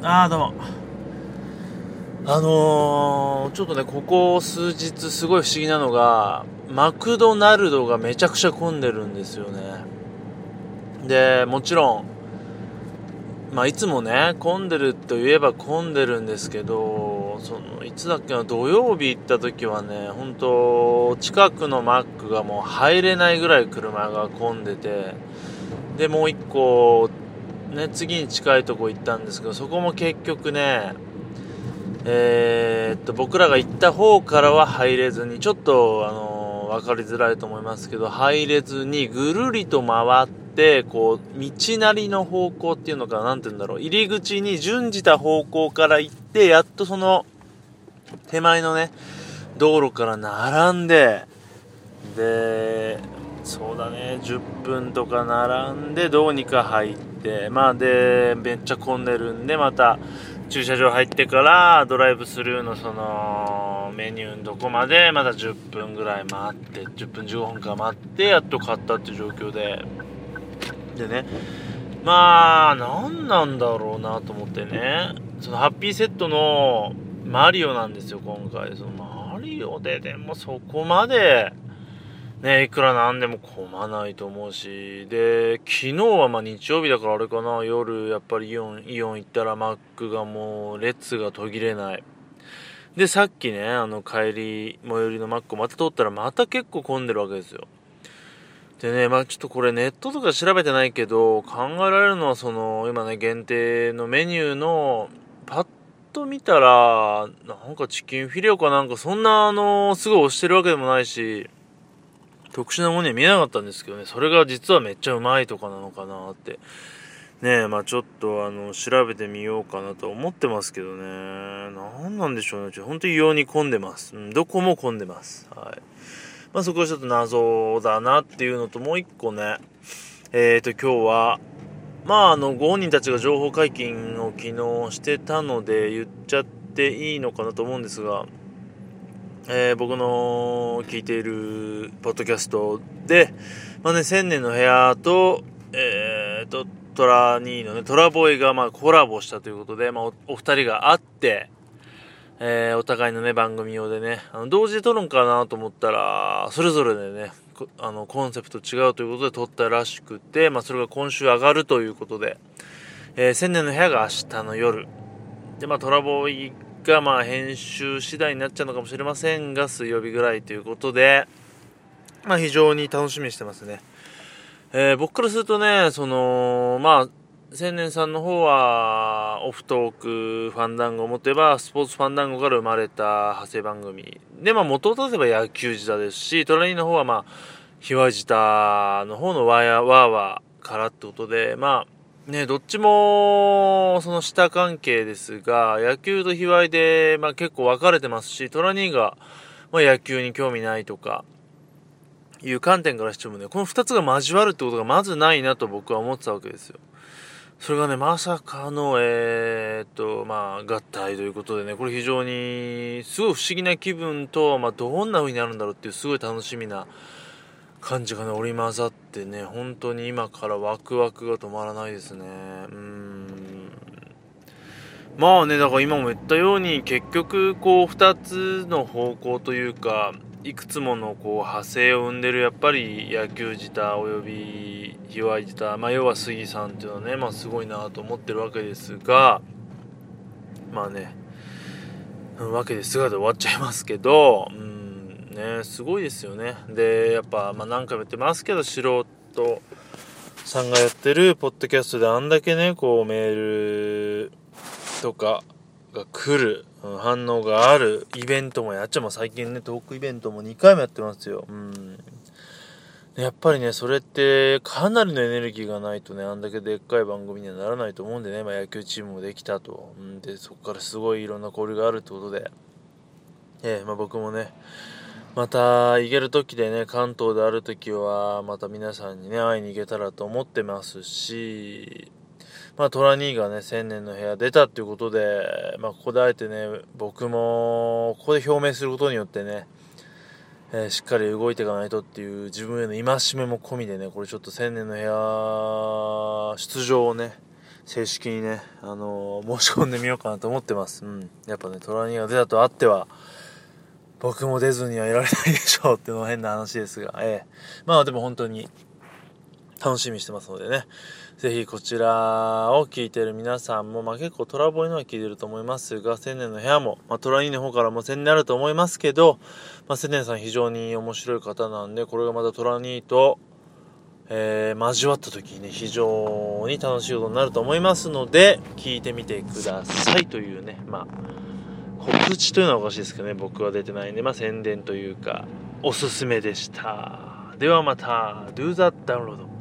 ああ、どうも。あのー、ちょっとね、ここ数日すごい不思議なのが、マクドナルドがめちゃくちゃ混んでるんですよね。で、もちろん、まあ、いつもね、混んでるといえば混んでるんですけど、その、いつだっけな、土曜日行った時はね、本当近くのマックがもう入れないぐらい車が混んでて、で、もう一個、ね、次に近いとこ行ったんですけど、そこも結局ね、えー、っと、僕らが行った方からは入れずに、ちょっと、あのー、分かりづらいと思いますけど、入れずにぐるりと回って、こう、道なりの方向っていうのかな、なんて言うんだろう、入り口に準じた方向から行って、やっとその、手前のね、道路から並んで、で、そうだね、10分とか並んで、どうにか入って、まあでめっちゃ混んでるんでまた駐車場入ってからドライブスルーのそのメニューのとこまでまだ10分ぐらい待って10分15分か待ってやっと買ったっていう状況で。でねまあ何なんだろうなと思ってね。そのハッピーセットのマリオなんですよ今回。そのマリオででもそこまでね、いくらなんでも混まないと思うし、で、昨日はまあ日曜日だからあれかな、夜やっぱりイオン、イオン行ったらマックがもう列が途切れない。で、さっきね、あの帰り、最寄りのマックをまた通ったらまた結構混んでるわけですよ。でね、まあちょっとこれネットとか調べてないけど、考えられるのはその、今ね、限定のメニューの、パッと見たら、なんかチキンフィレオかなんかそんなあの、すごい押してるわけでもないし、特殊なものには見えなかったんですけどね、それが実はめっちゃうまいとかなのかなって。ねえ、まあちょっとあの、調べてみようかなと思ってますけどね。何なんでしょうね。ちょ本当に異様に混んでます。うん、どこも混んでます。はい。まあそこはちょっと謎だなっていうのと、もう一個ね、えっ、ー、と今日は、まああの、ご本人たちが情報解禁を昨日してたので言っちゃっていいのかなと思うんですが、えー、僕の聞いているポッドキャストで、まあね、千年の部屋と、えー、と、トラニーのね、トラボーイがまあコラボしたということで、まあおお二人が会って、えー、お互いのね、番組用でね、あの、同時で撮るんかなと思ったら、それぞれでね、あの、コンセプト違うということで撮ったらしくて、まあそれが今週上がるということで、えー、千年の部屋が明日の夜、で、まあトラボーイがまあ編集次第になっちゃうのかもしれませんが、水曜日ぐらいということで、まあ非常に楽しみにしてますね。えー、僕からするとね、その、まあ、千年さんの方は、オフトークファンダンゴを持てば、スポーツファンダンゴから生まれた派生番組。で、まあ、元を立てば野球自体ですし、トラニーの方は、まあ、ひわじたの方のワーヤーワーワーからってことで、まあ、ね、どっちも、その下関係ですが、野球と卑猥で、まあ結構分かれてますし、トラニーが、まあ野球に興味ないとか、いう観点からしてもね、この二つが交わるってことがまずないなと僕は思ってたわけですよ。それがね、まさかの、えー、っと、まあ、合体ということでね、これ非常に、すごい不思議な気分と、まあ、どんな風になるんだろうっていう、すごい楽しみな、感じがね織り交ざってね本当に今からワクワクが止まらないですね。うん。まあねだから今も言ったように結局こう2つの方向というかいくつものこう派生を生んでるやっぱり野球自体および卑猥自体、まあ、要は杉さんっていうのはね、まあ、すごいなと思ってるわけですがまあねわけですがで終わっちゃいますけど、うん。ねすごいですよね。でやっぱ、まあ、何回も言ってますけど素人さんがやってるポッドキャストであんだけねこうメールとかが来る、反応があるイベントもやっちゃう。最近ねトークイベントも2回もやってますよ。うん。やっぱりね、それってかなりのエネルギーがないとね、あんだけでっかい番組にはならないと思うんでね、まあ、野球チームもできたと。ん。で、そこからすごいいろんな交流があるってことで、えー、まあ、僕もね、また行ける時でね関東である時はまた皆さんにね会いに行けたらと思ってますしまあトラニーがね1000年の部屋出たっていうことでまあここであえてね僕もここで表明することによってねえー、しっかり動いていかないとっていう自分への戒めも込みでねこれちょっと1000年の部屋出場をね正式にね、あのー、申し込んでみようかなと思ってます。うん。やっぱね、トラニーが出たとあっては、僕も出ずにはいられないでしょうっていうのは変な話ですが、ええ。まあでも本当に楽しみにしてますのでね、ぜひこちらを聞いてる皆さんも、まあ結構トラボイのは聞いてると思いますが、千年の部屋も、まあトラニーの方からも千年あると思いますけど、まあ千年さん非常に面白い方なんで、これがまたトラニーと、えー、交わった時にね、非常に楽しいことになると思いますので、聞いてみてくださいというね、まあ、告知というのはおかしいですけどね、僕は出てないんで、まあ、宣伝というか、おすすめでした。ではまた、Do that download.